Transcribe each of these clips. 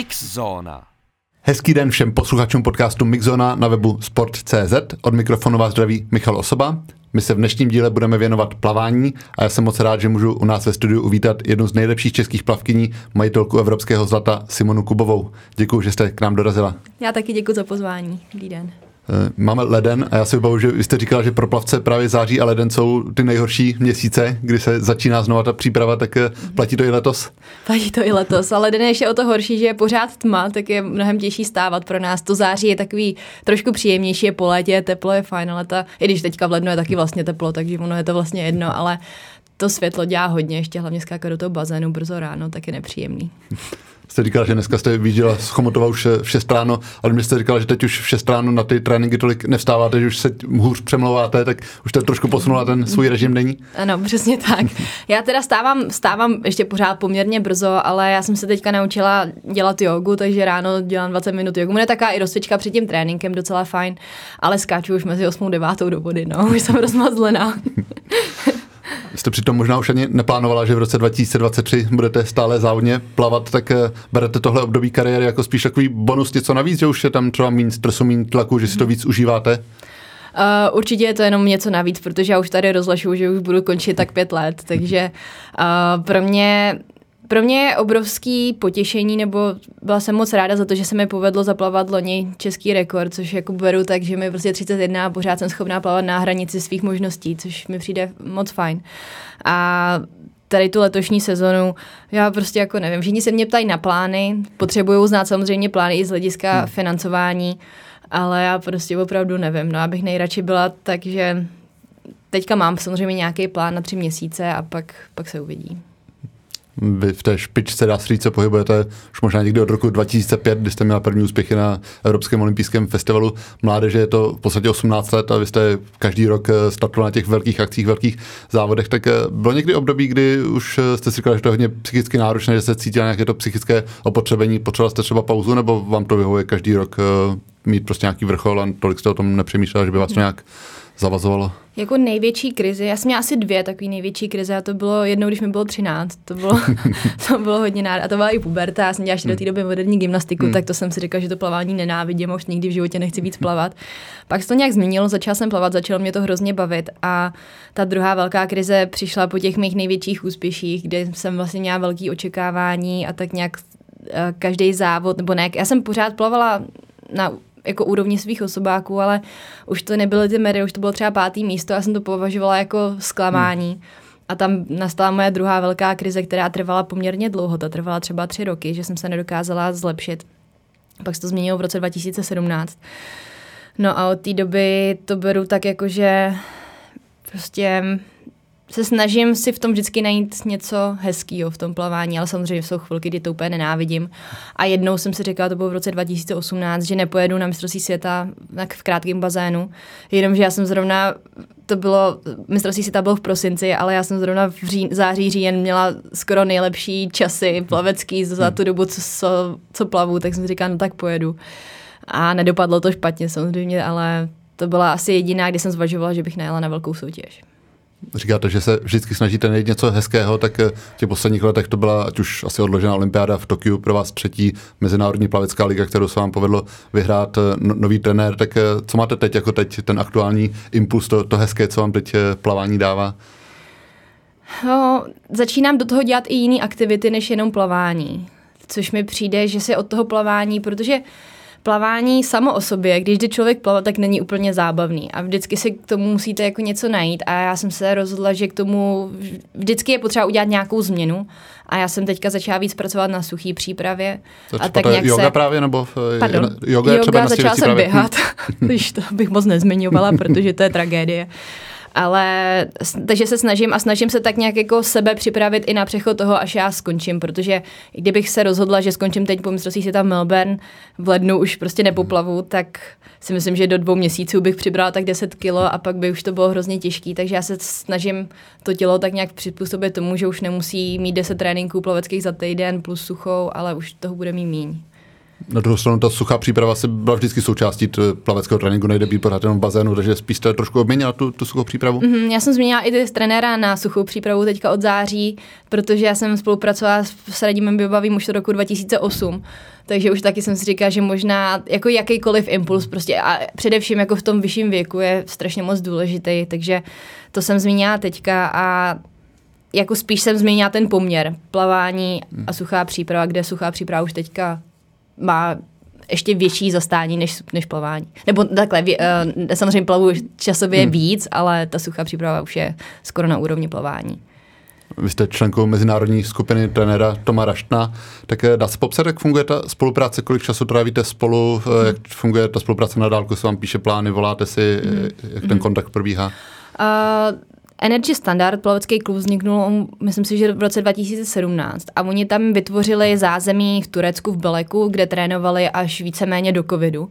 Mixzona. Hezký den všem posluchačům podcastu Mixzona na webu sport.cz. Od mikrofonu vás zdraví Michal Osoba. My se v dnešním díle budeme věnovat plavání a já jsem moc rád, že můžu u nás ve studiu uvítat jednu z nejlepších českých plavkyní, majitelku evropského zlata Simonu Kubovou. Děkuji, že jste k nám dorazila. Já taky děkuji za pozvání. Dobrý den. Eh, máme leden a já si vybavu, že vy jste říkala, že pro plavce právě září a leden jsou ty nejhorší měsíce, kdy se začíná znova ta příprava, tak eh, platí to i letos? Platí to i letos, ale leden je ještě o to horší, že je pořád tma, tak je mnohem těžší stávat pro nás. To září je takový trošku příjemnější, je po létě, teplo je fajn, ale ta, i když teďka v lednu je taky vlastně teplo, takže ono je to vlastně jedno, ale to světlo dělá hodně, ještě hlavně skákat do toho bazénu brzo ráno, tak je nepříjemný. Jste říkal, že dneska jste viděla z Chomotova už v 6 ráno, ale mě jste říkal, že teď už v 6 ráno na ty tréninky tolik nevstáváte, že už se hůř přemlouváte, tak už jste trošku posunula ten svůj režim není? Ano, přesně tak. Já teda stávám, stávám ještě pořád poměrně brzo, ale já jsem se teďka naučila dělat jogu, takže ráno dělám 20 minut jogu. Mě taká i rozcvička před tím tréninkem docela fajn, ale skáču už mezi 8 a 9 do vody, no, už jsem rozmazlená. Jste přitom možná už ani neplánovala, že v roce 2023 budete stále závodně plavat, tak eh, berete tohle období kariéry jako spíš takový bonus něco navíc, že už je tam třeba méně stresu, méně tlaku, že si to víc užíváte? Uh, určitě je to jenom něco navíc, protože já už tady rozlašu, že už budu končit tak pět let, takže uh, pro mě pro mě je obrovský potěšení, nebo byla jsem moc ráda za to, že se mi povedlo zaplavat loni český rekord, což jako beru tak, že mi prostě 31 a pořád jsem schopná plavat na hranici svých možností, což mi přijde moc fajn. A tady tu letošní sezonu, já prostě jako nevím, všichni se mě ptají na plány, potřebují znát samozřejmě plány i z hlediska hmm. financování, ale já prostě opravdu nevím, no abych nejradši byla, takže teďka mám samozřejmě nějaký plán na tři měsíce a pak, pak se uvidí vy v té špičce, dá se se pohybujete už možná někdy od roku 2005, kdy jste měla první úspěchy na Evropském olympijském festivalu mládeže, je to v podstatě 18 let a vy jste každý rok eh, startoval na těch velkých akcích, velkých závodech, tak eh, bylo někdy období, kdy už eh, jste si říkali, že to je hodně psychicky náročné, že se cítila nějaké to psychické opotřebení, potřeboval jste třeba pauzu, nebo vám to vyhovuje každý rok mít prostě nějaký vrchol a tolik jste o tom nepřemýšleli, že by vás to nějak zavazovalo? Jako největší krizi, já jsem měla asi dvě takové největší krize a to bylo jednou, když mi bylo 13, to bylo, to bylo hodně náročné a to byla i puberta, já jsem dělala ještě do té doby moderní gymnastiku, hmm. tak to jsem si říkala, že to plavání nenávidím, už nikdy v životě nechci víc plavat. Pak se to nějak změnilo, začala jsem plavat, začalo mě to hrozně bavit a ta druhá velká krize přišla po těch mých největších úspěších, kde jsem vlastně měla velký očekávání a tak nějak eh, každý závod, nebo ne, já jsem pořád plavala na jako úrovni svých osobáků, ale už to nebyly ty mery, už to bylo třeba pátý místo, já jsem to považovala jako zklamání. Hmm. A tam nastala moje druhá velká krize, která trvala poměrně dlouho, ta trvala třeba tři roky, že jsem se nedokázala zlepšit. Pak se to změnilo v roce 2017. No a od té doby to beru tak jako, že prostě se snažím si v tom vždycky najít něco hezkého v tom plavání, ale samozřejmě jsou chvilky, kdy to úplně nenávidím. A jednou jsem si říkala, to bylo v roce 2018, že nepojedu na mistrovství světa tak v krátkém bazénu, jenomže já jsem zrovna to bylo, mistrovství světa bylo v prosinci, ale já jsem zrovna v ří, září, říjen měla skoro nejlepší časy plavecký za tu dobu, co, co, co plavu, tak jsem si říkala, no tak pojedu. A nedopadlo to špatně samozřejmě, ale to byla asi jediná, kdy jsem zvažovala, že bych najela na velkou soutěž říkáte, že se vždycky snažíte najít něco hezkého, tak eh, v těch posledních letech to byla ať už asi odložená olympiáda v Tokiu, pro vás třetí mezinárodní plavecká liga, kterou se vám povedlo vyhrát eh, no, nový trenér, tak eh, co máte teď jako teď ten aktuální impuls, to, to hezké, co vám teď plavání dává? No, začínám do toho dělat i jiné aktivity, než jenom plavání. Což mi přijde, že se od toho plavání, protože uh, plavání samo o sobě, když jde člověk plavat, tak není úplně zábavný. A vždycky si k tomu musíte jako něco najít. A já jsem se rozhodla, že k tomu vždycky je potřeba udělat nějakou změnu. A já jsem teďka začala víc pracovat na suchý přípravě. To a tak nějak yoga se... právě, nebo Pardon, yoga, yoga třeba začala jsem běhat, když to bych moc nezmiňovala, protože to je tragédie ale takže se snažím a snažím se tak nějak jako sebe připravit i na přechod toho, až já skončím, protože kdybych se rozhodla, že skončím teď po mistrovství světa v Melbourne, v lednu už prostě nepoplavu, tak si myslím, že do dvou měsíců bych přibrala tak 10 kilo a pak by už to bylo hrozně těžký, takže já se snažím to tělo tak nějak přizpůsobit tomu, že už nemusí mít 10 tréninků plaveckých za týden plus suchou, ale už toho bude mít míň. Na druhou stranu ta suchá příprava se byla vždycky součástí plaveckého tréninku, nejde být pořád jenom v bazénu, takže spíš jste trošku obměnila tu, tu suchou přípravu? Mm-hmm, já jsem změnila i ty trenéra na suchou přípravu teďka od září, protože já jsem spolupracovala s Radimem Biobavým už od roku 2008. Takže už taky jsem si říkala, že možná jako jakýkoliv impuls prostě a především jako v tom vyšším věku je strašně moc důležitý, takže to jsem zmínila teďka a jako spíš jsem změnila ten poměr plavání a suchá příprava, kde suchá příprava už teďka má ještě větší zastání než, než plavání. Nebo takhle, vě, uh, samozřejmě plavu časově hmm. víc, ale ta suchá příprava už je skoro na úrovni plavání. Vy jste členkou mezinárodní skupiny trenéra Toma Raštna, tak eh, dá se popsat, jak funguje ta spolupráce, kolik času trávíte spolu, hmm. jak funguje ta spolupráce na dálku, se vám píše plány, voláte si, hmm. jak ten hmm. kontakt probíhá? Uh, Energy Standard, plavecký klub, vzniknul, myslím si, že v roce 2017 a oni tam vytvořili zázemí v Turecku, v Beleku, kde trénovali až víceméně do covidu.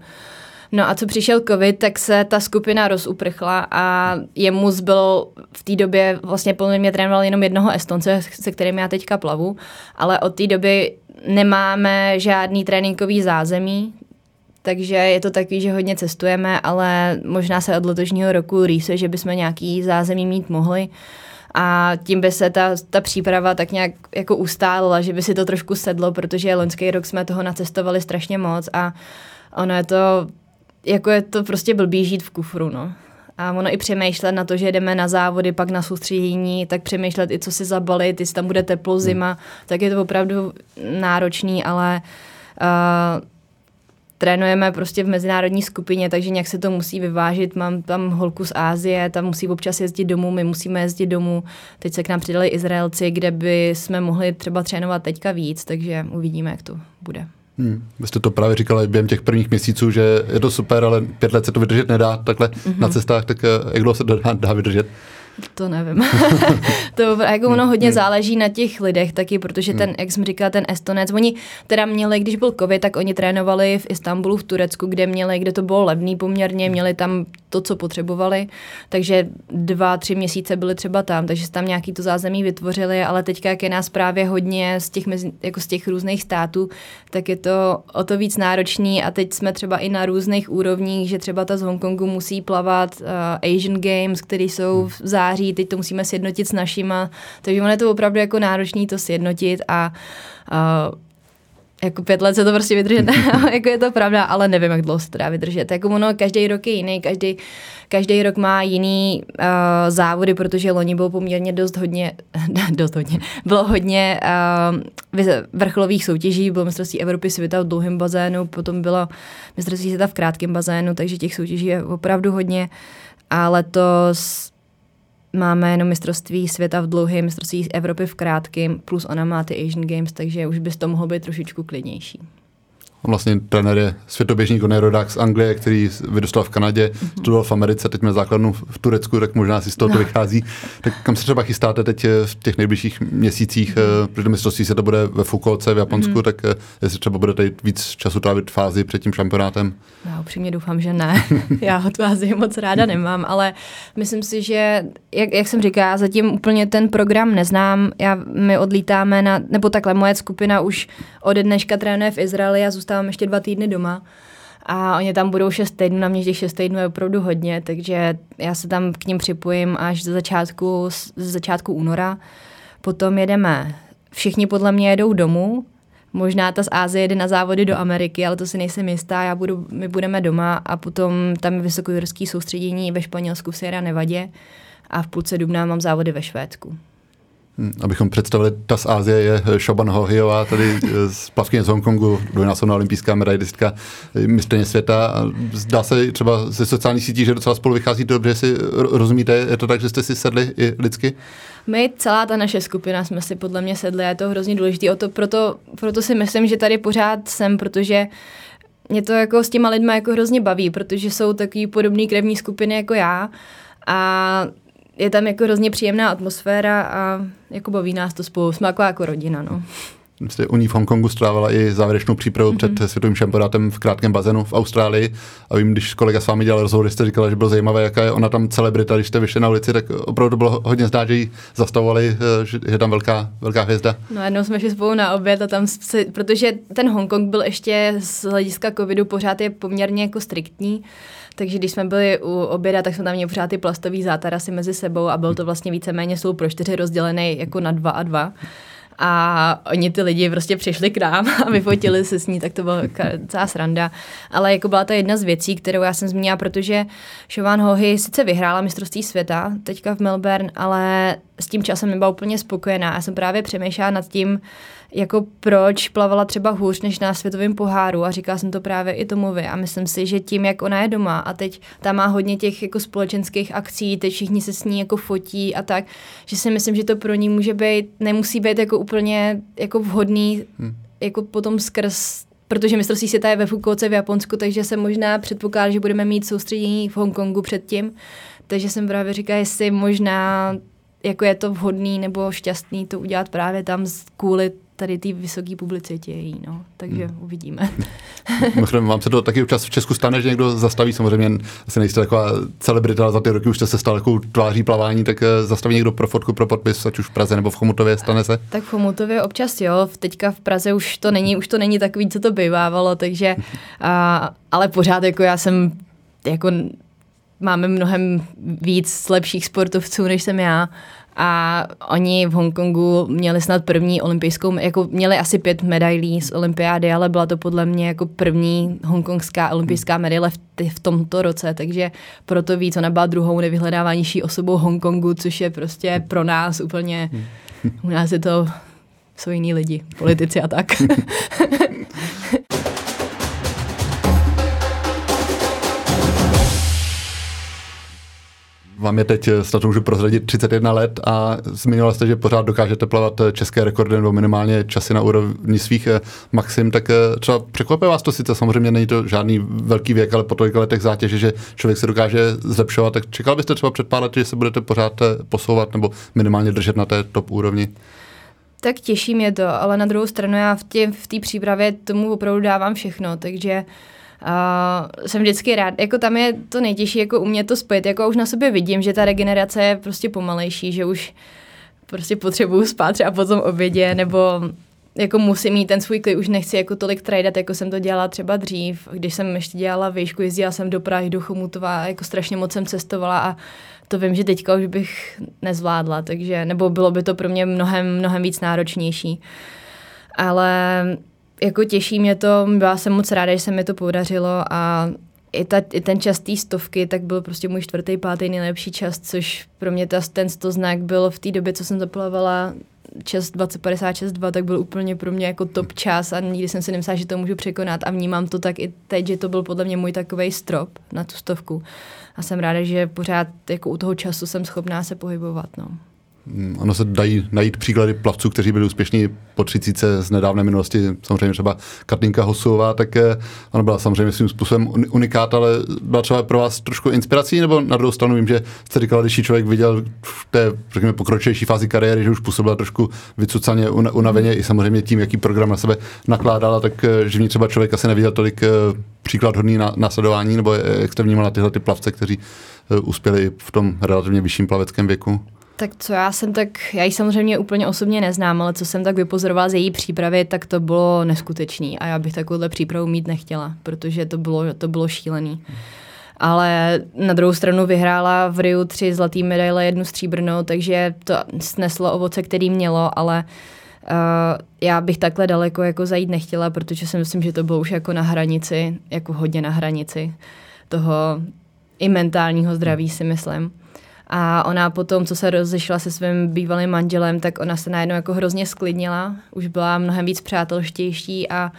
No a co přišel covid, tak se ta skupina rozuprchla a jemu zbyl v té době, vlastně podle mě trénoval jenom jednoho Estonce, se kterým já teďka plavu, ale od té doby nemáme žádný tréninkový zázemí, takže je to takový, že hodně cestujeme, ale možná se od letošního roku rýse, že bychom nějaký zázemí mít mohli a tím by se ta, ta příprava tak nějak jako ustálila, že by si to trošku sedlo, protože loňský rok jsme toho nacestovali strašně moc a ono je to, jako je to prostě blbý žít v kufru, no. A ono i přemýšlet na to, že jdeme na závody, pak na soustředění, tak přemýšlet i co si zabalit, jestli tam bude teplo, zima, hmm. tak je to opravdu náročný, ale uh, trénujeme prostě v mezinárodní skupině, takže nějak se to musí vyvážit. Mám tam holku z Ázie, tam musí občas jezdit domů, my musíme jezdit domů. Teď se k nám přidali Izraelci, kde by jsme mohli třeba trénovat teďka víc, takže uvidíme, jak to bude. Hmm. Vy jste to právě říkali během těch prvních měsíců, že je to super, ale pět let se to vydržet nedá takhle mm-hmm. na cestách, tak eh, jak dlouho se to dá, dá vydržet? To nevím. to jako ono hodně hmm. záleží na těch lidech taky, protože ten, hmm. jak jsem říkala, ten Estonec, oni teda měli, když byl covid, tak oni trénovali v Istanbulu, v Turecku, kde měli, kde to bylo levný poměrně, měli tam to, co potřebovali, takže dva, tři měsíce byli třeba tam, takže tam nějaký to zázemí vytvořili, ale teďka, jak je nás právě hodně z těch, jako z těch různých států, tak je to o to víc náročný a teď jsme třeba i na různých úrovních, že třeba ta z Hongkongu musí plavat uh, Asian Games, které jsou v září, teď to musíme sjednotit s našima, takže ono je to opravdu jako náročný to sjednotit a uh, jako pět let se to prostě vydržet, jako je to pravda, ale nevím, jak dlouho se to dá vydržet. Jako ono, každý rok je jiný, každý, každý rok má jiný uh, závody, protože loni bylo poměrně dost hodně, dost hodně, bylo hodně uh, vrcholových soutěží, bylo mistrovství Evropy světa v dlouhém bazénu, potom bylo mistrovství světa v krátkém bazénu, takže těch soutěží je opravdu hodně a letos máme jenom mistrovství světa v dlouhém, mistrovství Evropy v krátkém, plus ona má ty Asian Games, takže už bys to mohlo být trošičku klidnější. Vlastně trenér je světoběžný rodák z Anglie, který vyrůstal v Kanadě, mm-hmm. studoval v Americe, teď má základnu v Turecku, tak možná si z toho no. vychází. Tak kam se třeba chystáte teď eh, v těch nejbližších měsících, mm-hmm. protože mistrovství se to bude ve Fukuoce v Japonsku, mm-hmm. tak eh, jestli třeba budete víc času trávit v fázi před tím šampionátem? Já upřímně doufám, že ne. Já ho tu Azii moc ráda nemám, ale myslím si, že, jak, jak jsem říkala, zatím úplně ten program neznám. Já, my odlítáme na, nebo takhle, moje skupina už ode dneška trénuje v Izraeli a zůstávám ještě dva týdny doma. A oni tam budou šest týdnů, na mě těch šest týdnů je opravdu hodně, takže já se tam k ním připojím až ze začátku, ze začátku února. Potom jedeme, všichni podle mě jedou domů, Možná ta z Ázie jede na závody do Ameriky, ale to si nejsem jistá. Já budu, my budeme doma a potom tam je vysokojorský soustředění ve Španělsku v Sierra Nevadě a v půlce dubna mám závody ve Švédsku. Hm, abychom představili, ta z Ázie je Shoban Hohiová, tady z plavkyně z Hongkongu, dvojnásobná olympijská medailistka, mistrně světa. Zdá se třeba ze sociálních sítí, že docela spolu vychází dobře, si rozumíte, je to tak, že jste si sedli i lidsky? My, celá ta naše skupina, jsme si podle mě sedli a je to hrozně důležité. to, proto, proto si myslím, že tady pořád jsem, protože mě to jako s těma lidma jako hrozně baví, protože jsou takový podobný krevní skupiny jako já a je tam jako hrozně příjemná atmosféra a jako baví nás to spolu. Jsme jako, jako rodina, no. Jste u ní v Hongkongu strávila i závěrečnou přípravu mm-hmm. před světovým šampionátem v krátkém bazénu v Austrálii. A vím, když kolega s vámi dělal rozhovor, jste říkala, že bylo zajímavé, jaká je ona tam celebrita, když jste vyšli na ulici, tak opravdu bylo hodně znát, že ji zastavovali, eh, že je tam velká, velká hvězda. No jednou jsme šli spolu na oběd a tam, se, protože ten Hongkong byl ještě z hlediska covidu pořád je poměrně jako striktní, takže když jsme byli u oběda, tak jsme tam měli pořád ty plastové zátarasy mezi sebou a byl to vlastně víceméně stůl pro čtyři rozdělený jako na dva a dva a oni ty lidi prostě přišli k nám a vyfotili se s ní, tak to byla celá sranda. Ale jako byla to jedna z věcí, kterou já jsem zmínila, protože Siobhan Hohy sice vyhrála mistrovství světa teďka v Melbourne, ale s tím časem nebyla úplně spokojená. Já jsem právě přemýšlela nad tím, jako proč plavala třeba hůř než na světovém poháru a říkala jsem to právě i vy. a myslím si, že tím, jak ona je doma a teď tam má hodně těch jako společenských akcí, teď všichni se s ní jako fotí a tak, že si myslím, že to pro ní může být, nemusí být jako úplně jako vhodný hmm. jako potom skrz protože mistrovství světa je ve Fukuoce v Japonsku, takže se možná předpokládá, že budeme mít soustředění v Hongkongu předtím. Takže jsem právě říkala, jestli možná jako je to vhodný nebo šťastný to udělat právě tam kvůli tady té vysoké publicitě její, no. Takže hmm. uvidíme. Mimochodem, vám se to taky občas v Česku stane, že někdo zastaví, samozřejmě asi nejste taková celebrita, ale za ty roky už jste se stal takovou tváří plavání, tak eh, zastaví někdo pro fotku, pro podpis, ať už v Praze nebo v Chomutově, stane se? Tak v Chomutově občas jo, teďka v Praze už to není, už to není takový, co to bývávalo, takže, a, ale pořád jako já jsem jako máme mnohem víc lepších sportovců, než jsem já a oni v Hongkongu měli snad první olympijskou, jako měli asi pět medailí z olympiády, ale byla to podle mě jako první hongkongská olympijská medaile v, v tomto roce, takže proto víc, ona byla druhou nevyhledávanější osobou Hongkongu, což je prostě pro nás úplně, u nás je to, jsou jiní lidi, politici a tak. vám je teď, eh, snad můžu prozradit, 31 let a zmiňoval jste, že pořád dokážete plavat eh, české rekordy nebo minimálně časy na úrovni svých eh, maxim, tak třeba překvapuje vás to sice, samozřejmě není to žádný velký věk, ale po tolika letech zátěže, že člověk se dokáže zlepšovat, tak čekal byste třeba před pár lety, že se budete pořád posouvat nebo minimálně držet na té top úrovni? Tak těší mě to, ale na druhou stranu já v té v přípravě tomu opravdu dávám všechno, takže uh, Uh, jsem vždycky rád, jako tam je to nejtěžší, jako umět to spojit, jako už na sobě vidím, že ta regenerace je prostě pomalejší, že už prostě potřebuju spát třeba po tom obědě, nebo jako musím mít ten svůj klid, už nechci jako tolik tradat, jako jsem to dělala třeba dřív, když jsem ještě dělala výšku, jezdila jsem do Prahy, do Chomutova, jako strašně moc jsem cestovala a to vím, že teďka už bych nezvládla, takže, nebo bylo by to pro mě mnohem, mnohem víc náročnější. Ale jako těší mě to, byla jsem moc ráda, že se mi to podařilo a i, ta, i ten čas té stovky, tak byl prostě můj čtvrtý, pátý nejlepší čas, což pro mě ta, ten znak byl v té době, co jsem zaplavala čas 2056.2, tak byl úplně pro mě jako top čas a nikdy jsem si nemyslela, že to můžu překonat a vnímám to tak i teď, že to byl podle mě můj takový strop na tu stovku. A jsem ráda, že pořád jako u toho času jsem schopná se pohybovat. No. Mm, ono se dají najít příklady plavců, kteří byli úspěšní po 30 z nedávné minulosti, samozřejmě třeba Katinka Hosová, tak eh, ona byla samozřejmě svým způsobem unikát, ale byla třeba pro vás trošku inspirací, nebo na druhou stranu vím, že jste říkala, když člověk viděl v té, řekněme, pokročilejší fázi kariéry, že už působila trošku vycucaně, unaveně i samozřejmě tím, jaký program na sebe nakládala, tak eh, že v ní třeba člověk asi neviděl tolik eh, příklad hodný na následování, nebo jak jste vnímala tyhle ty plavce, kteří uspěli v tom relativně vyšším plaveckém věku? Tak co já jsem tak, já ji samozřejmě úplně osobně neznám, ale co jsem tak vypozorovala z její přípravy, tak to bylo neskutečný a já bych takovouhle přípravu mít nechtěla, protože to bylo, to bylo šílený. Ale na druhou stranu vyhrála v Riu tři zlatý medaile, jednu stříbrnou, takže to sneslo ovoce, který mělo, ale uh, já bych takhle daleko jako zajít nechtěla, protože si myslím, že to bylo už jako na hranici, jako hodně na hranici toho i mentálního zdraví si myslím. A ona potom, co se rozešla se svým bývalým manželem, tak ona se najednou jako hrozně sklidnila, už byla mnohem víc přátelštější a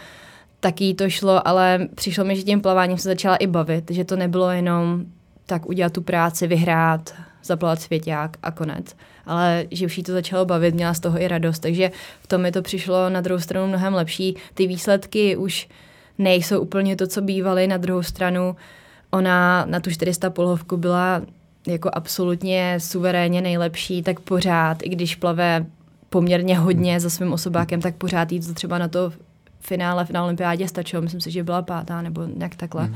taky to šlo, ale přišlo mi, že tím plaváním se začala i bavit, že to nebylo jenom tak udělat tu práci, vyhrát, zaplavat svěťák a konec. Ale že už jí to začalo bavit, měla z toho i radost, takže v tom mi to přišlo na druhou stranu mnohem lepší. Ty výsledky už nejsou úplně to, co bývaly, na druhou stranu ona na tu 400 polovku byla jako absolutně suverénně nejlepší, tak pořád, i když plave poměrně hodně za svým osobákem, tak pořád jít třeba na to finále na olympiádě stačilo. Myslím si, že byla pátá nebo nějak takhle. Hmm.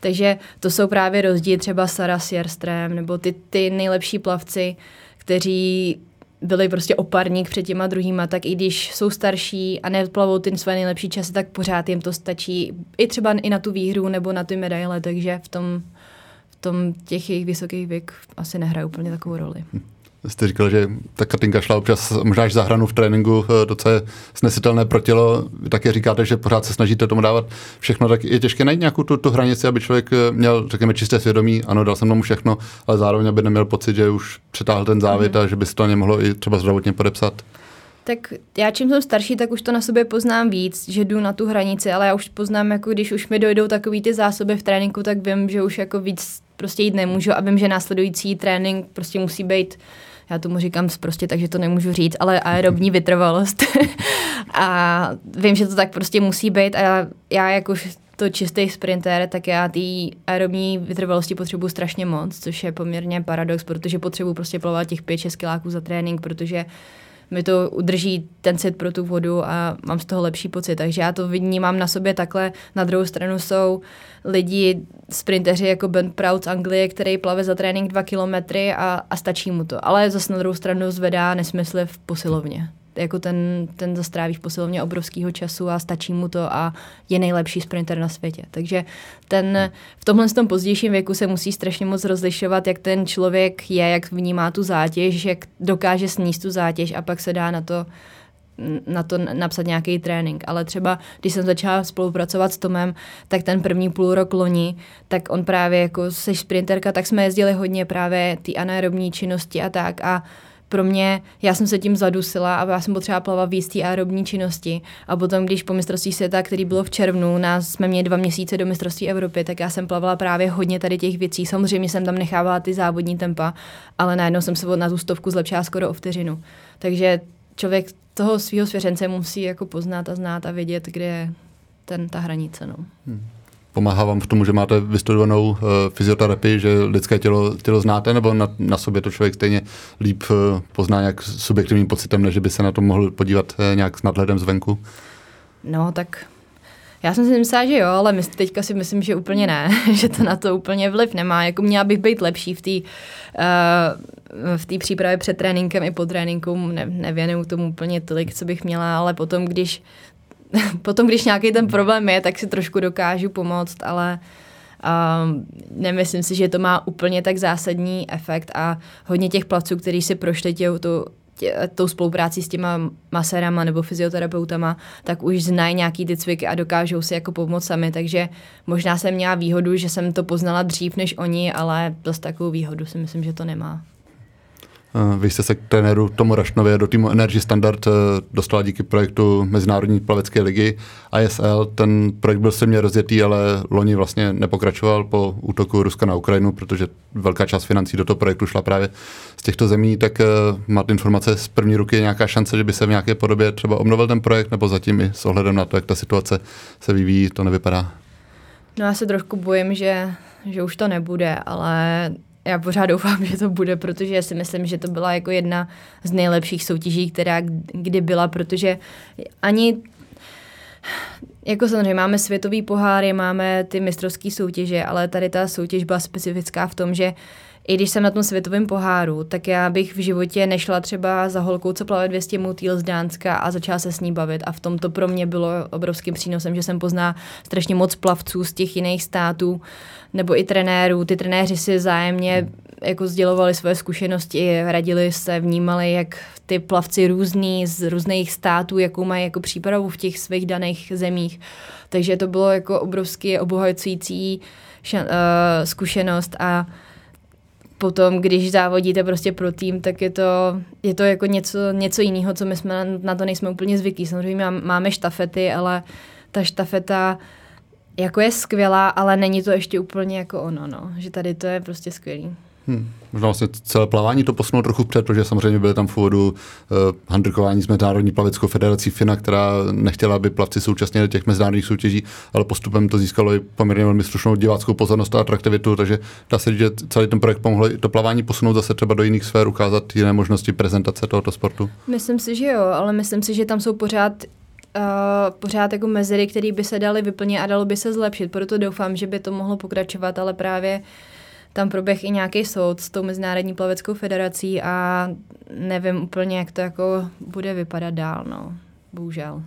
Takže to jsou právě rozdíly třeba Sara Sierström nebo ty, ty nejlepší plavci, kteří byli prostě oparník před těma druhýma, tak i když jsou starší a neplavou ty své nejlepší časy, tak pořád jim to stačí i třeba i na tu výhru nebo na ty medaile, takže v tom, tom těch jejich vysokých věk asi nehrají úplně takovou roli. Hm jste říkal, že ta Katinka šla občas možná až za hranu v tréninku, eh, je snesitelné pro tělo, také říkáte, že pořád se snažíte tomu dávat všechno, tak je těžké najít nějakou tu, tu hranici, aby člověk eh, měl, řekněme, čisté svědomí, ano, dal jsem tomu všechno, ale zároveň aby neměl pocit, že už přetáhl ten závit mm. a že by se to nemohlo i třeba zdravotně podepsat. Tak já čím jsem starší, tak už to na sobě poznám víc, že jdu na tu hranici, ale já už poznám, jako když už mi dojdou takový ty zásoby v tréninku, tak vím, že už jako víc prostě jít nemůžu a vím, že následující trénink prostě musí být já tomu říkám prostě, takže to nemůžu říct, ale aerobní vytrvalost. a vím, že to tak prostě musí být a já, já jako to čistý sprinter, tak já té aerobní vytrvalosti potřebuji strašně moc, což je poměrně paradox, protože potřebuji prostě plavat těch 5-6 kiláků za trénink, protože mi to udrží ten cit pro tu vodu a mám z toho lepší pocit. Takže já to vnímám na sobě takhle. Na druhou stranu jsou lidi, sprinteři jako Ben Proud z Anglie, který plave za trénink dva kilometry a, a stačí mu to. Ale zase na druhou stranu zvedá nesmysly v posilovně jako ten, ten zastráví v posilovně obrovského času a stačí mu to a je nejlepší sprinter na světě. Takže ten, v tomhle tom pozdějším věku se musí strašně moc rozlišovat, jak ten člověk je, jak vnímá tu zátěž, jak dokáže sníst tu zátěž a pak se dá na to na to napsat nějaký trénink. Ale třeba, když jsem začala spolupracovat s Tomem, tak ten první půl rok loni, tak on právě jako se sprinterka, tak jsme jezdili hodně právě ty anaerobní činnosti a tak a pro mě, já jsem se tím zadusila a já jsem potřeba plavat v jistý aerobní činnosti. A potom, když po mistrovství světa, který bylo v červnu, nás jsme měli dva měsíce do mistrovství Evropy, tak já jsem plavala právě hodně tady těch věcí. Samozřejmě jsem tam nechávala ty závodní tempa, ale najednou jsem se na tu stovku zlepšila skoro o vteřinu. Takže člověk toho svého svěřence musí jako poznat a znát a vědět, kde je ten, ta hranice. No. Hmm pomáhá vám v tom, že máte vystudovanou uh, fyzioterapii, že lidské tělo, tělo znáte, nebo na, na sobě to člověk stejně líp uh, pozná nějak subjektivním pocitem, než by se na to mohl podívat uh, nějak s nadhledem zvenku? No, tak já jsem si myslela, že jo, ale my, teďka si myslím, že úplně ne, že to na to úplně vliv nemá. Jako měla bych být lepší v té uh, v té přípravě před tréninkem i po tréninku, ne, nevěnuju tomu úplně tolik, co bych měla, ale potom, když potom, když nějaký ten problém je, tak si trošku dokážu pomoct, ale um, nemyslím si, že to má úplně tak zásadní efekt a hodně těch placů, kteří si prošli tě, tu, tě, tou spolupráci s těma maserama nebo fyzioterapeutama, tak už znají nějaký ty cviky a dokážou si jako pomoct sami, takže možná jsem měla výhodu, že jsem to poznala dřív než oni, ale dost takovou výhodu si myslím, že to nemá. Eh, vy jste se k trenéru Tomu Rašnově do týmu Energy Standard eh, dostala díky projektu Mezinárodní plavecké ligy ISL. Ten projekt byl silně rozjetý, ale loni vlastně nepokračoval po útoku Ruska na Ukrajinu, protože velká část financí do toho projektu šla právě z těchto zemí. Tak eh, máte informace z první ruky nějaká šance, že by se v nějaké podobě třeba obnovil ten projekt, nebo zatím i s ohledem na to, jak ta situace se vyvíjí, to nevypadá? No já se trošku bojím, že, že už to nebude, ale já pořád doufám, že to bude, protože já si myslím, že to byla jako jedna z nejlepších soutěží, která kdy byla, protože ani jako samozřejmě máme světový poháry, máme ty mistrovské soutěže, ale tady ta soutěž byla specifická v tom, že i když jsem na tom světovém poháru, tak já bych v životě nešla třeba za holkou, co plave 200 mutýl z Dánska a začala se s ní bavit. A v tom to pro mě bylo obrovským přínosem, že jsem pozná strašně moc plavců z těch jiných států nebo i trenérů. Ty trenéři si zájemně jako sdělovali svoje zkušenosti, radili se, vnímali, jak ty plavci různý z různých států, jakou mají jako přípravu v těch svých daných zemích. Takže to bylo jako obrovsky obohacující uh, zkušenost a potom, když závodíte prostě pro tým, tak je to, je to jako něco, něco jiného, co my jsme na, na to nejsme úplně zvyklí. Samozřejmě máme štafety, ale ta štafeta jako je skvělá, ale není to ještě úplně jako ono, no. Že tady to je prostě skvělý. Hmm. Možná vlastně celé plavání to posunulo trochu před, protože samozřejmě byly tam v úvodu uh, handrkování s Mezinárodní plaveckou federací FINA, která nechtěla, aby plavci současně těch mezinárodních soutěží, ale postupem to získalo i poměrně velmi slušnou diváckou pozornost a atraktivitu, takže dá se říct, že celý ten projekt pomohl i to plavání posunout zase třeba do jiných sfér, ukázat jiné možnosti prezentace tohoto sportu. Myslím si, že jo, ale myslím si, že tam jsou pořád uh, pořád jako mezery, které by se daly vyplnit a dalo by se zlepšit. Proto doufám, že by to mohlo pokračovat, ale právě tam proběh i nějaký soud s tou Mezinárodní plaveckou federací a nevím úplně, jak to jako bude vypadat dál, no. Bohužel.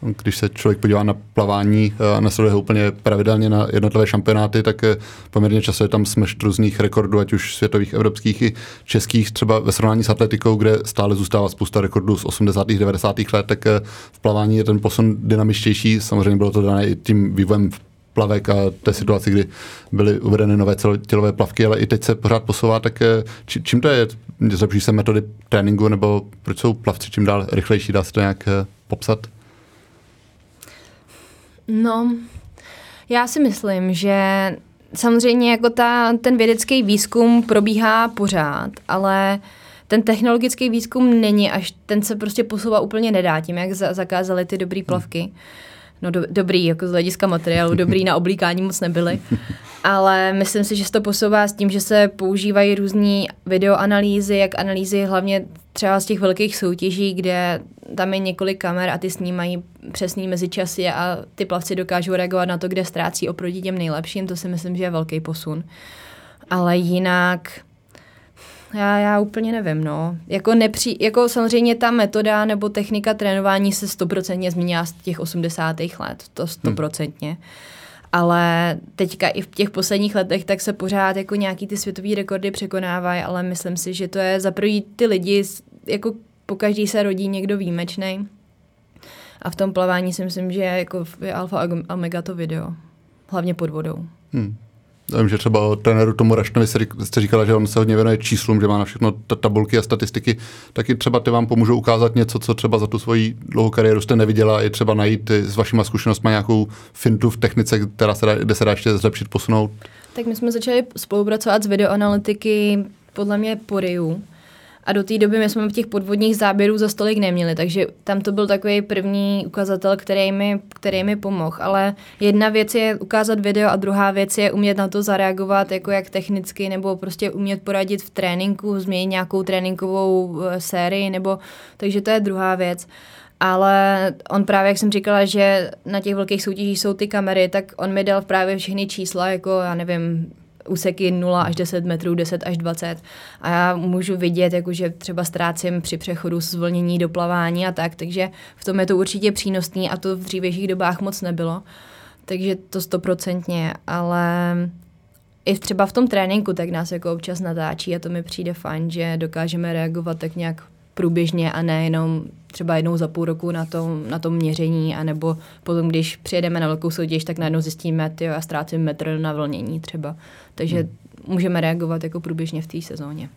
Když se člověk podívá na plavání eh, a nasleduje ho úplně pravidelně na jednotlivé šampionáty, tak eh, poměrně často je tam smršť různých rekordů, ať už světových, evropských i českých, třeba ve srovnání s atletikou, kde stále zůstává spousta rekordů z 80. 90. let, tak eh, v plavání je ten posun dynamičtější. Samozřejmě bylo to dané i tím vývojem v plavek a té situaci, kdy byly uvedeny nové tělové plavky, ale i teď se pořád posouvá, tak či, čím to je? Zlepší se metody tréninku, nebo proč jsou plavci čím dál rychlejší? Dá se to nějak popsat? No, já si myslím, že samozřejmě jako ta, ten vědecký výzkum probíhá pořád, ale ten technologický výzkum není, až ten se prostě posouvá úplně nedá tím, jak za, zakázali ty dobrý plavky. Hmm no do, dobrý, jako z hlediska materiálu, dobrý na oblíkání moc nebyly. Ale myslím si, že se to posouvá s tím, že se používají různé videoanalýzy, jak analýzy hlavně třeba z těch velkých soutěží, kde tam je několik kamer a ty snímají přesný mezičasy a ty plavci dokážou reagovat na to, kde ztrácí oproti těm nejlepším. To si myslím, že je velký posun. Ale jinak já, já úplně nevím, no. Jako, nepří, jako samozřejmě ta metoda nebo technika trénování se stoprocentně změnila z těch 80. let, to stoprocentně. Hmm. Ale teďka i v těch posledních letech tak se pořád jako nějaký ty světové rekordy překonávají, ale myslím si, že to je za prvý ty lidi, jako po každý se rodí někdo výjimečný. A v tom plavání si myslím, že je jako je alfa a omega to video. Hlavně pod vodou. Hmm. Vím, že třeba trenéru tomu Rašnovi jste říkala, že on se hodně věnuje číslům, že má na všechno tabulky a statistiky, taky třeba ty vám pomůžou ukázat něco, co třeba za tu svoji dlouhou kariéru jste neviděla, i třeba najít s vašima zkušenostmi nějakou fintu v technice, která se dá, kde se dá ještě zlepšit, posunout. Tak my jsme začali spolupracovat s videoanalytiky podle mě po RIU a do té doby my jsme těch podvodních záběrů za stolik neměli, takže tam to byl takový první ukazatel, který mi, který mi pomohl. Ale jedna věc je ukázat video a druhá věc je umět na to zareagovat jako jak technicky nebo prostě umět poradit v tréninku, změnit nějakou tréninkovou eh, sérii nebo, takže to je druhá věc. Ale on právě, jak jsem říkala, že na těch velkých soutěžích jsou ty kamery, tak on mi dal právě všechny čísla, jako já nevím, úseky 0 až 10 metrů, 10 až 20. A já můžu vidět, jako, že třeba ztrácím při přechodu z do plavání a tak, takže v tom je to určitě přínosný a to v dřívějších dobách moc nebylo. Takže to stoprocentně, ale i třeba v tom tréninku tak nás jako občas natáčí a to mi přijde fajn, že dokážeme reagovat tak nějak průběžně a ne jenom třeba jednou za půl roku na tom, na tom měření, anebo potom, když přijedeme na velkou soutěž, tak najednou zjistíme, že já ztrácím metr na vlnění třeba. Takže hmm. Můžeme reagovat jako průběžně v té sezóně.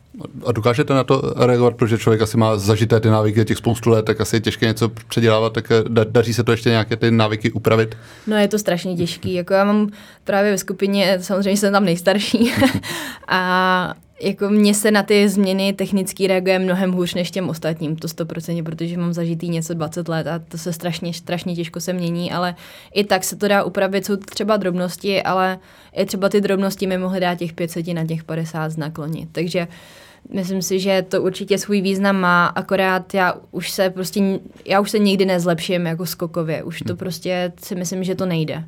A dokážete na to reagovat, protože člověk asi má zažité ty návyky těch spoustu let, tak asi je těžké něco předělávat, tak eh, daří se to ještě nějaké ty návyky upravit? No je to strašně těžký, jako já mám právě ve skupině, samozřejmě jsem tam nejstarší a jako mně se na ty změny technicky reaguje mnohem hůř než těm ostatním, to 100%, protože mám zažitý něco 20 let a to se strašně, strašně těžko se mění, ale i tak se to dá upravit, jsou třeba drobnosti, ale i třeba ty drobnosti mi mohly dát těch 500 na těch 50 znaklonit. Takže myslím si, že to určitě svůj význam má, akorát já už se prostě, já už se nikdy nezlepším jako skokově, už to hm. prostě si myslím, že to nejde.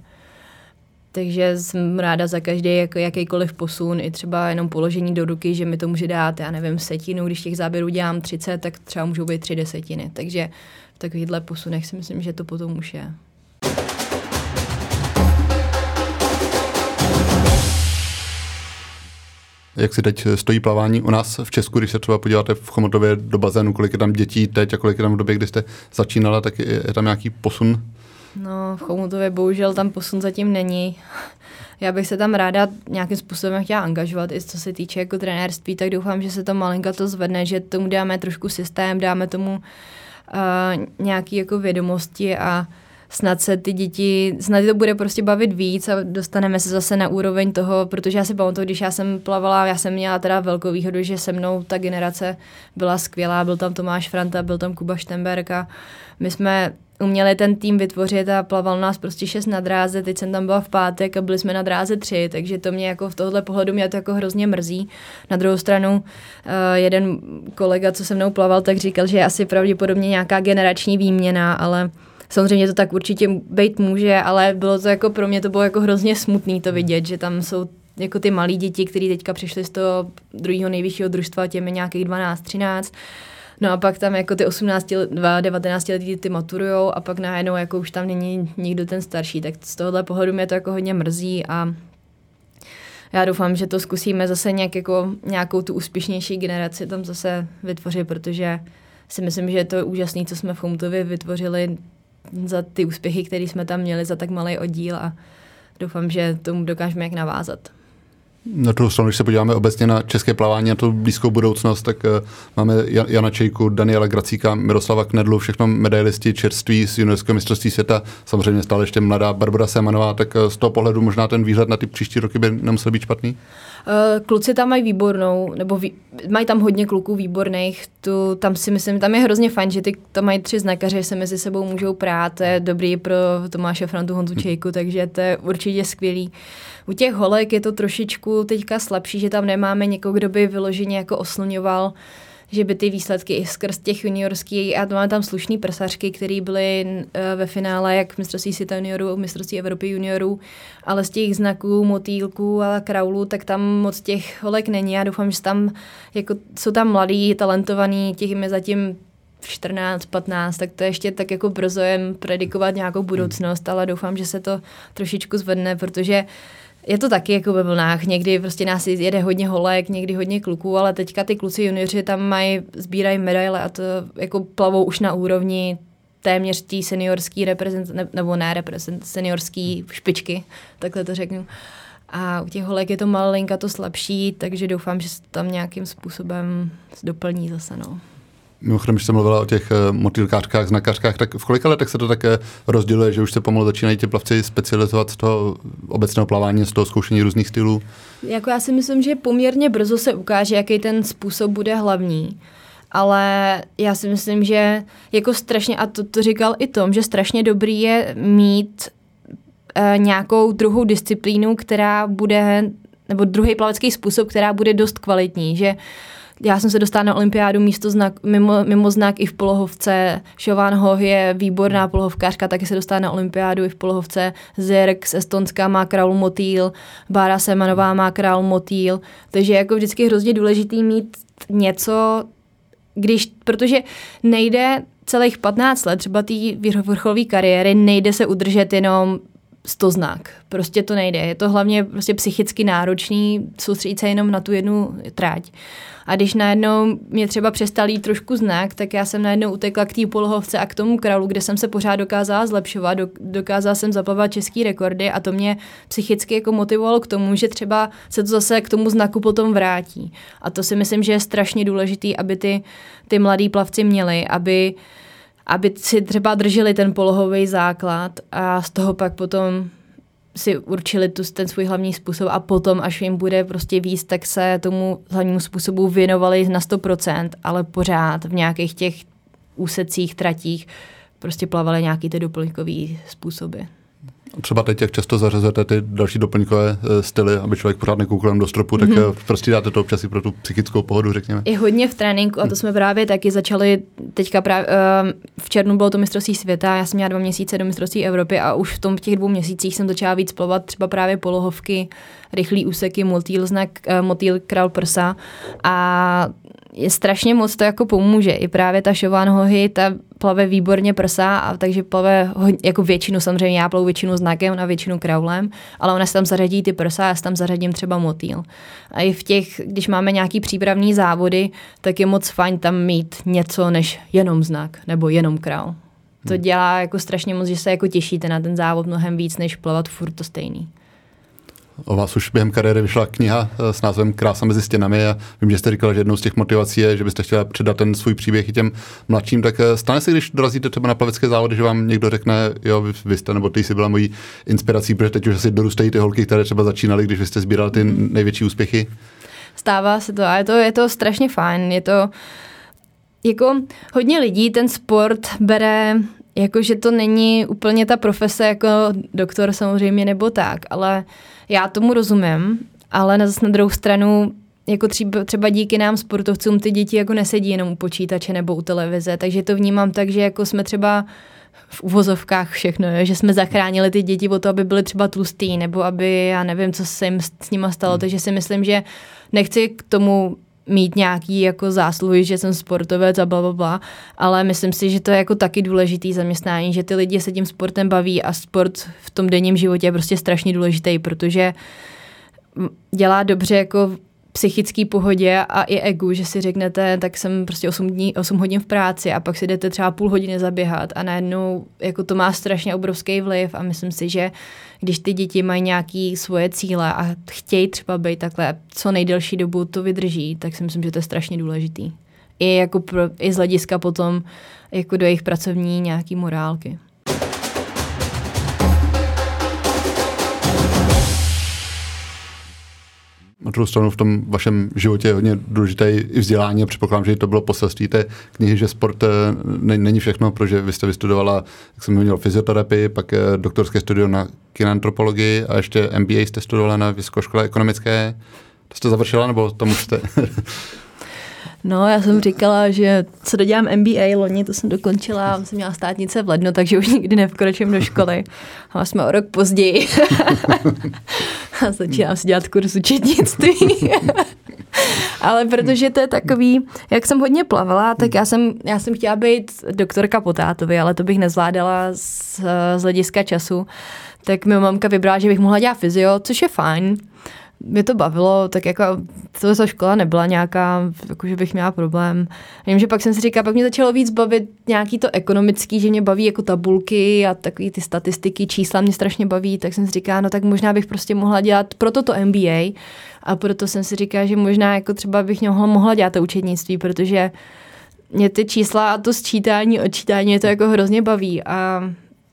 Takže jsem ráda za každý jako jakýkoliv posun, i třeba jenom položení do ruky, že mi to může dát, já nevím, setinu, když těch záběrů dělám 30, tak třeba můžou být tři desetiny. Takže v takovýchhle posunech si myslím, že to potom už je. Jak si teď stojí plavání u nás v Česku, když se třeba podíváte v Chomotově do bazénu, kolik je tam dětí teď a kolik je tam v době, kdy jste začínala, tak je, je tam nějaký posun No, v Chomutově bohužel tam posun zatím není. Já bych se tam ráda nějakým způsobem chtěla angažovat, i co se týče jako trenérství, tak doufám, že se to malinka to zvedne, že tomu dáme trošku systém, dáme tomu uh, nějaký jako vědomosti a snad se ty děti, snad to bude prostě bavit víc a dostaneme se zase na úroveň toho, protože já si pamatuju, když já jsem plavala, já jsem měla teda velkou výhodu, že se mnou ta generace byla skvělá, byl tam Tomáš Franta, byl tam Kuba Štemberg a my jsme uměli ten tým vytvořit a plaval nás prostě šest na dráze, teď jsem tam byla v pátek a byli jsme na dráze tři, takže to mě jako v tohle pohledu mě to jako hrozně mrzí. Na druhou stranu uh, jeden kolega, co se mnou plaval, tak říkal, že je asi pravděpodobně nějaká generační výměna, ale Samozřejmě to tak určitě být může, ale bylo to jako pro mě to bylo jako hrozně smutný to vidět, že tam jsou jako ty malí děti, kteří teďka přišli z toho druhého nejvyššího družstva, těmi nějakých 12, 13, No a pak tam jako ty 18, 19 letí ty maturujou a pak najednou jako už tam není nikdo ten starší, tak z tohohle pohledu mě to jako hodně mrzí a já doufám, že to zkusíme zase nějak jako, nějakou tu úspěšnější generaci tam zase vytvořit, protože si myslím, že je to úžasné, co jsme v Chomtově vytvořili za ty úspěchy, které jsme tam měli za tak malý oddíl a doufám, že tomu dokážeme jak navázat. Na druhou stranu, když se podíváme obecně na české plavání a tu blízkou budoucnost, tak uh, máme Jana Čejku, Daniela Gracíka, Miroslava Knedlu, všechno medailisti čerství z juniorského mistrovství světa, samozřejmě stále ještě mladá Barbara Semanová, tak uh, z toho pohledu možná ten výhled na ty příští roky by nemusel být špatný? Uh, kluci tam mají výbornou, nebo vý, mají tam hodně kluků výborných, tu, tam si myslím, tam je hrozně fajn, že ty tam mají tři znakaře, se mezi sebou můžou prát, to je dobrý pro Tomáše Frantu Honzu Čejku, takže to je určitě skvělý. U těch holek je to trošičku teďka slabší, že tam nemáme někoho, kdo by vyloženě jako osluňoval že by ty výsledky i skrz těch juniorských, a máme tam slušný prsařky, které byly eh, ve finále jak mistrovství světa juniorů, mistrovství Evropy juniorů, ale z těch znaků, motýlků a kraulů, tak tam moc těch holek není. Já doufám, že tam, jako, jsou tam mladí, talentovaní, těch je zatím 14, 15, tak to ještě tak jako brzo jen predikovat nějakou budoucnost, ale doufám, že se to trošičku zvedne, protože uh, je to taky jako ve vlnách. Někdy prostě nás jede hodně holek, někdy hodně kluků, ale teďka ty kluci junioři tam mají, sbírají medaile a to jako plavou už na úrovni téměř tí seniorský reprezent, ne, nebo ne reprezent, seniorský špičky, takhle to řeknu. A u těch holek je to malinka to slabší, takže doufám, že se tam nějakým způsobem doplní zase. No. Mimochodem, když jsem mluvila o těch eh, motýlkářkách, znakařkách, tak v kolika letech se to také rozděluje, že už se pomalu začínají ti plavci specializovat z toho obecného plavání, z toho zkoušení různých stylů? Jako já si myslím, že poměrně brzo se ukáže, jaký ten způsob bude hlavní. Ale já si myslím, že jako strašně, a to, to říkal i Tom, že strašně dobrý je mít e, nějakou druhou disciplínu, která bude, nebo druhý plavecký způsob, která bude dost kvalitní, že já jsem se dostala na olympiádu místo znak, mimo, mimo znak i v polohovce. Šován Hoh je výborná polohovkářka, taky se dostala na olympiádu i v polohovce. Zirk z Estonska má kraul motýl, Bára Semanová má kraul motýl. Takže jako vždycky hrozně důležitý mít něco, když, protože nejde celých 15 let třeba té vrcholové kariéry, nejde se udržet jenom 100 znak. Prostě to nejde. Je to hlavně prostě psychicky náročný soustředit se jenom na tu jednu tráť. A když najednou mě třeba přestal jít trošku znak, tak já jsem najednou utekla k té polohovce a k tomu kralu, kde jsem se pořád dokázala zlepšovat, dokázala jsem zaplavat český rekordy a to mě psychicky jako motivovalo k tomu, že třeba se to zase k tomu znaku potom vrátí. A to si myslím, že je strašně důležitý, aby ty, ty mladí plavci měli, aby aby si třeba drželi ten polohový základ a z toho pak potom si určili tu, ten svůj hlavní způsob a potom, až jim bude prostě víc, tak se tomu hlavnímu způsobu věnovali na 100%, ale pořád v nějakých těch úsecích, tratích prostě plavali nějaký ty doplňkový způsoby. Třeba teď, jak často zařazujete ty další doplňkové eh, styly, aby člověk pořád nekoukal do stropu, tak mm-hmm. prostě dáte to občas i pro tu psychickou pohodu, řekněme. Je hodně v tréninku a to jsme právě taky začali teďka právě, uh, v červnu bylo to mistrovství světa, já jsem měla dva měsíce do mistrovství Evropy a už v tom v těch dvou měsících jsem začala víc plovat třeba právě polohovky, rychlý úseky, motýl znak, motýl král prsa a je strašně moc to jako pomůže. I právě ta Šován Hohy, ta plave výborně prsa, a takže plave hodně, jako většinu, samozřejmě já plavu většinu znakem a většinu kraulem, ale ona se tam zařadí ty prsa, já se tam zařadím třeba motýl. A i v těch, když máme nějaký přípravní závody, tak je moc fajn tam mít něco než jenom znak nebo jenom král. To hmm. dělá jako strašně moc, že se jako těšíte na ten závod mnohem víc, než plavat furt to stejný. O vás už během kariéry vyšla kniha eh, s názvem Krása mezi stěnami a vím, že jste říkal, že jednou z těch motivací je, že byste chtěla předat ten svůj příběh i těm mladším. Tak eh, stane se, když dorazíte třeba na plavecké závody, že vám někdo řekne, jo, vy jste nebo ty jsi byla mojí inspirací, protože teď už asi dorůstají ty holky, které třeba začínaly, když vy jste sbíral ty mhm. největší úspěchy? Stává se to a je to, je to strašně fajn. Je to jako hodně lidí ten sport bere jako, že to není úplně ta profese jako doktor samozřejmě nebo tak, ale já tomu rozumím, ale na, zase na druhou stranu jako třeba, třeba díky nám sportovcům ty děti jako nesedí jenom u počítače nebo u televize, takže to vnímám tak, že jako jsme třeba v uvozovkách všechno, je, že jsme zachránili ty děti o to, aby byly třeba tlustý, nebo aby, já nevím, co se jim s nima stalo, hmm. takže si myslím, že nechci k tomu mít nějaký jako zásluhy, že jsem sportovec a bla, bla, bla, ale myslím si, že to je jako taky důležitý zaměstnání, že ty lidi se tím sportem baví a sport v tom denním životě je prostě strašně důležitý, protože dělá dobře jako psychický pohodě a i egu, že si řeknete, tak jsem prostě 8, dní, 8 hodin v práci a pak si jdete třeba půl hodiny zaběhat a najednou jako to má strašně obrovský vliv a myslím si, že když ty děti mají nějaké svoje cíle a chtějí třeba být takhle co nejdelší dobu to vydrží, tak si myslím, že to je strašně důležitý. I, jako pro, i z hlediska potom jako do jejich pracovní nějaký morálky. Na druhou stranu v tom vašem životě je hodně důležité i vzdělání a předpokládám, že to bylo poselství té knihy, že sport eh, není všechno, protože vy jste vystudovala, jak jsem měl, fyzioterapii, pak eh, doktorské studium na kinantropologii a ještě MBA jste studovala na Vysoké škole ekonomické. To jste završila, nebo tomu jste? No, já jsem říkala, že co dodělám MBA loni, to jsem dokončila, jsem měla státnice v lednu, takže už nikdy nevkročím do školy. A jsme o rok později. a začínám si dělat kurz učetnictví. Ale protože to je takový, jak jsem hodně plavala, tak já jsem, já jsem chtěla být doktorka Potátovi, ale to bych nezvládala z, z hlediska času. Tak mi mamka vybrala, že bych mohla dělat fyzio, což je fajn mě to bavilo, tak jako ta škola nebyla nějaká, jako že bych měla problém. Vím, že pak jsem si říkala, pak mě začalo víc bavit nějaký to ekonomický, že mě baví jako tabulky a takový ty statistiky, čísla mě strašně baví, tak jsem si říkala, no tak možná bych prostě mohla dělat proto to MBA a. Proto jsem si říkala, že možná jako třeba bych mohla, mohla dělat to učednictví, protože mě ty čísla a to sčítání, odčítání mě to jako hrozně baví. A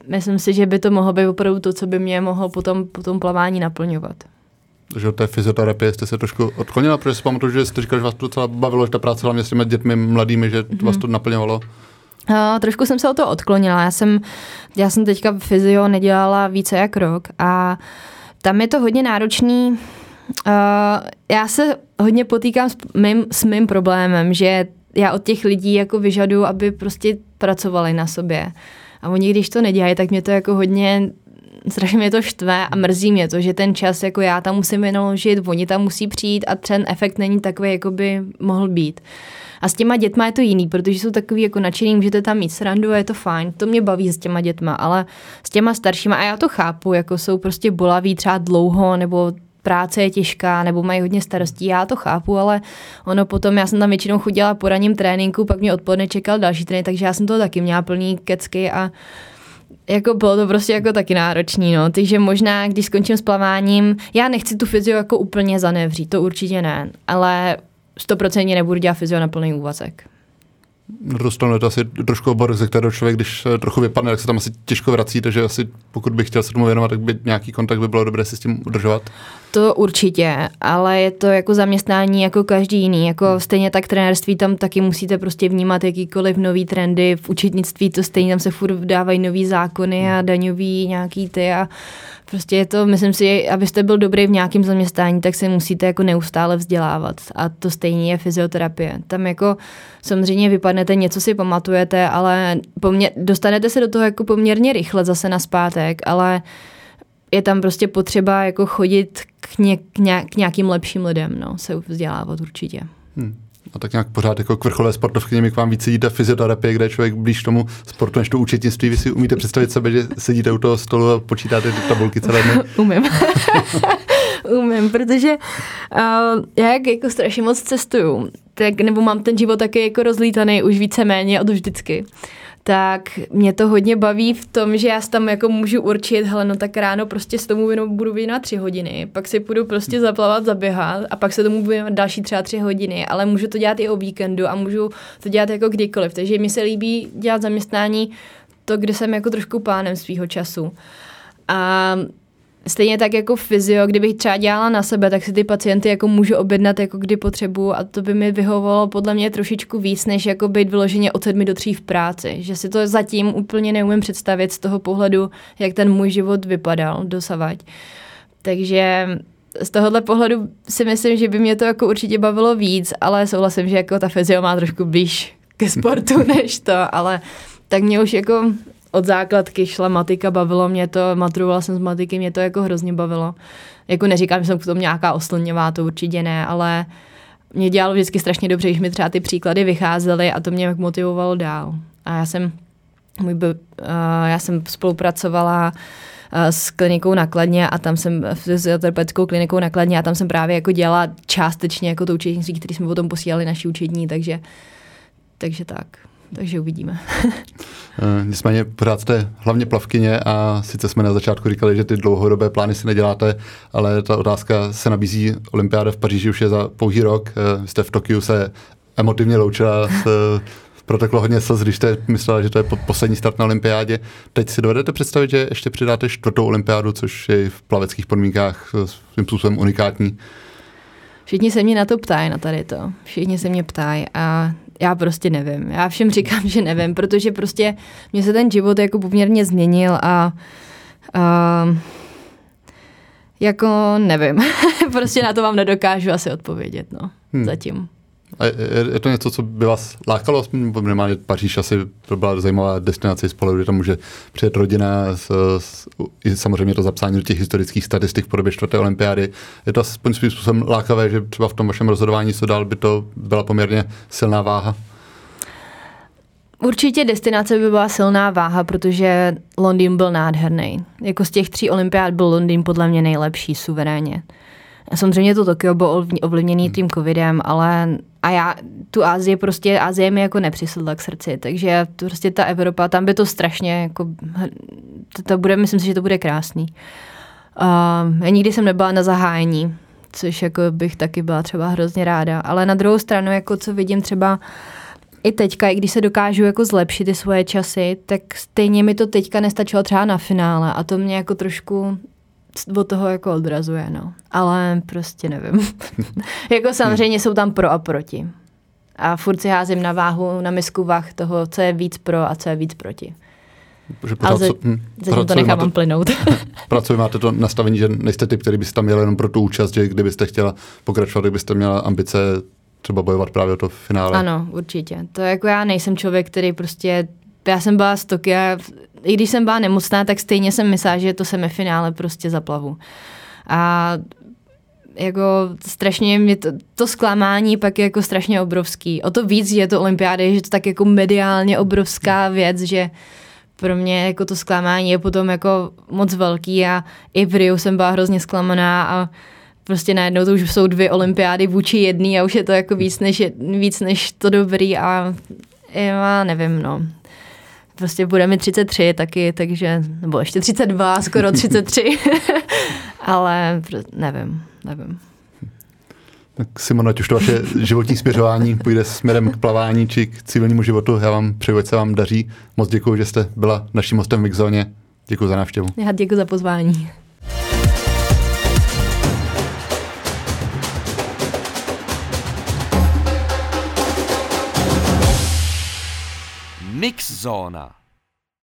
myslím si, že by to mohlo být opravdu to, co by mě mohlo potom, potom plavání naplňovat že té fyzioterapie jste se trošku odklonila, protože si pamatuju, že jste říkal, že vás to docela bavilo, že ta práce hlavně s těmi dětmi mladými, že mm-hmm. vás to naplňovalo. Uh, trošku jsem se o to odklonila. Já jsem, já jsem teďka fyzio nedělala více jak rok a tam je to hodně náročný. Uh, já se hodně potýkám s mým, s mým problémem, že já od těch lidí jako vyžaduju, aby prostě pracovali na sobě. A oni, když to nedělají, tak mě to jako hodně strašně mě to štve a mrzí mě to, že ten čas, jako já tam musím vynaložit, oni tam musí přijít a ten efekt není takový, jako by mohl být. A s těma dětma je to jiný, protože jsou takový jako nadšený, můžete tam mít srandu a je to fajn. To mě baví s těma dětma, ale s těma staršíma, a já to chápu, jako jsou prostě bolaví třeba dlouho, nebo práce je těžká, nebo mají hodně starostí, já to chápu, ale ono potom, já jsem tam většinou chodila po ranním tréninku, pak mě odpoledne čekal další trénink, takže já jsem to taky měla plný kecky a jako bylo to prostě jako taky náročný, no. Takže možná, když skončím s plaváním, já nechci tu fyzio jako úplně zanevřít, to určitě ne, ale stoprocentně nebudu dělat fyzio na plný úvazek. Dostanu to asi trošku obor, ze kterého člověk, když trochu vypadne, tak se tam asi těžko vrací, takže asi pokud bych chtěl se tomu věnovat, tak by nějaký kontakt by bylo dobré si s tím udržovat. To určitě, ale je to jako zaměstnání jako každý jiný. Jako hmm. stejně tak trenérství tam taky musíte prostě vnímat jakýkoliv nový trendy. V učitnictví to stejně tam se furt dávají nový zákony a hmm. daňový nějaký ty a Prostě je to, myslím si, abyste byl dobrý v nějakém zaměstnání, tak se musíte jako neustále vzdělávat. A to stejně je fyzioterapie. Tam jako samozřejmě vypadnete, něco si pamatujete, ale poměr, dostanete se do toho jako poměrně rychle zase na zpátek, ale je tam prostě potřeba jako chodit k, ně, k nějakým lepším lidem, no, se vzdělávat určitě. Hmm a tak nějak pořád jako k vrcholové sportovkyně, k vám víc sedíte fyzioterapie, kde je člověk blíž tomu sportu než to účetnictví. Vy si umíte představit sebe, že sedíte u toho stolu a počítáte ty tabulky celé dny? Umím. Umím, protože uh, já jak jako strašně moc cestuju, tak, nebo mám ten život taky jako rozlítaný už víceméně od vždycky tak mě to hodně baví v tom, že já tam jako můžu určit, hele, no tak ráno prostě s tomu věnu, budu věnovat tři hodiny, pak si půjdu prostě zaplavat, zaběhat a pak se tomu budu věnovat další třeba tři hodiny, ale můžu to dělat i o víkendu a můžu to dělat jako kdykoliv, takže mi se líbí dělat zaměstnání to, kde jsem jako trošku pánem svého času. A Stejně tak jako fyzio, kdybych třeba dělala na sebe, tak si ty pacienty jako můžu objednat jako kdy potřebuju a to by mi vyhovovalo podle mě trošičku víc, než jako být vyloženě od sedmi do tří v práci. Že si to zatím úplně neumím představit z toho pohledu, jak ten můj život vypadal dosavať. Takže z tohohle pohledu si myslím, že by mě to jako určitě bavilo víc, ale souhlasím, že jako ta fyzio má trošku blíž ke sportu než to, ale tak mě už jako od základky šla matika, bavilo mě to, maturovala jsem z matiky, mě to jako hrozně bavilo. Jako neříkám, že jsem v tom nějaká oslňová, to určitě ne, ale mě dělalo vždycky strašně dobře, když mi třeba ty příklady vycházely a to mě motivovalo dál. A já jsem, můj, uh, já jsem spolupracovala s klinikou nakladně a tam jsem, s terapeutickou klinikou nakladně a tam jsem právě jako dělala částečně jako to učení, který jsme potom posílali naši učení, takže, takže tak takže uvidíme. Eh, nicméně pořád jste hlavně plavkyně a sice jsme na začátku říkali, že ty dlouhodobé plány si neděláte, ale ta otázka se nabízí. Olympiáda v Paříži už je za pouhý rok. Eh, vy jste v Tokiu se emotivně loučila s eh, proteklo hodně slz, když jste myslela, že to je poslední start na olympiádě. Teď si dovedete představit, že ještě přidáte čtvrtou olympiádu, což je v plaveckých podmínkách svým způsobem unikátní? Všichni se mě na to ptají, na tady to. Všichni se mě ptají a já prostě nevím. Já všem říkám, že nevím, protože prostě mě se ten život jako poměrně změnil a, a jako nevím. prostě na to vám nedokážu asi odpovědět, no, hmm. zatím. A je, je to něco, co by vás lákalo? Minimálně Paříž asi to byla zajímavá destinace z pohledu, že tam může přijet rodina, s, s, samozřejmě to zapsání do těch historických statistik v podobě čtvrté olympiády. Je to aspoň svým způsobem lákavé, že třeba v tom vašem rozhodování, co dál, by to byla poměrně silná váha? Určitě destinace by byla silná váha, protože Londýn byl nádherný. Jako z těch tří olympiád byl Londýn podle mě nejlepší, suverénně. Samozřejmě to Tokio bylo ovlivněný hmm. tím covidem, ale a já tu Ázii prostě, Ázie mi jako nepřisedla k srdci, takže prostě ta Evropa, tam by to strašně jako, to, to bude, myslím si, že to bude krásný. Uh, já nikdy jsem nebyla na zahájení, což jako bych taky byla třeba hrozně ráda, ale na druhou stranu, jako co vidím třeba i teďka, i když se dokážu jako zlepšit ty svoje časy, tak stejně mi to teďka nestačilo třeba na finále a to mě jako trošku od toho jako odrazuje, no. Ale prostě nevím. jako samozřejmě jsou tam pro a proti. A furt si házím na váhu, na misku vah toho, co je víc pro a co je víc proti. Že pořád, Ale hm, zatím to nechám máte, plynout. Pracuje máte to nastavení, že nejste typ, který byste tam měl jenom pro tu účast, že kdybyste chtěla pokračovat, kdybyste měla ambice třeba bojovat právě o to finále. Ano, určitě. To jako já nejsem člověk, který prostě já jsem byla z Tokia, i když jsem byla nemocná, tak stejně jsem myslela, že to semifinále prostě zaplavu. A jako strašně mě to, to zklamání pak je jako strašně obrovský. O to víc, že je to olympiády, že to tak jako mediálně obrovská věc, že pro mě jako to zklamání je potom jako moc velký a i v Rio jsem byla hrozně zklamaná a prostě najednou to už jsou dvě olympiády vůči jedný a už je to jako víc než, víc než to dobrý a já nevím, no prostě bude mi 33 taky, takže, nebo ještě 32, skoro 33, ale nevím, nevím. Tak Simona, ať už to vaše životní směřování půjde směrem k plavání či k civilnímu životu, já vám přeju, ať se vám daří. Moc děkuji, že jste byla naším hostem v Mixzóně. Děkuji za návštěvu. Já děkuji za pozvání. Mixsauna.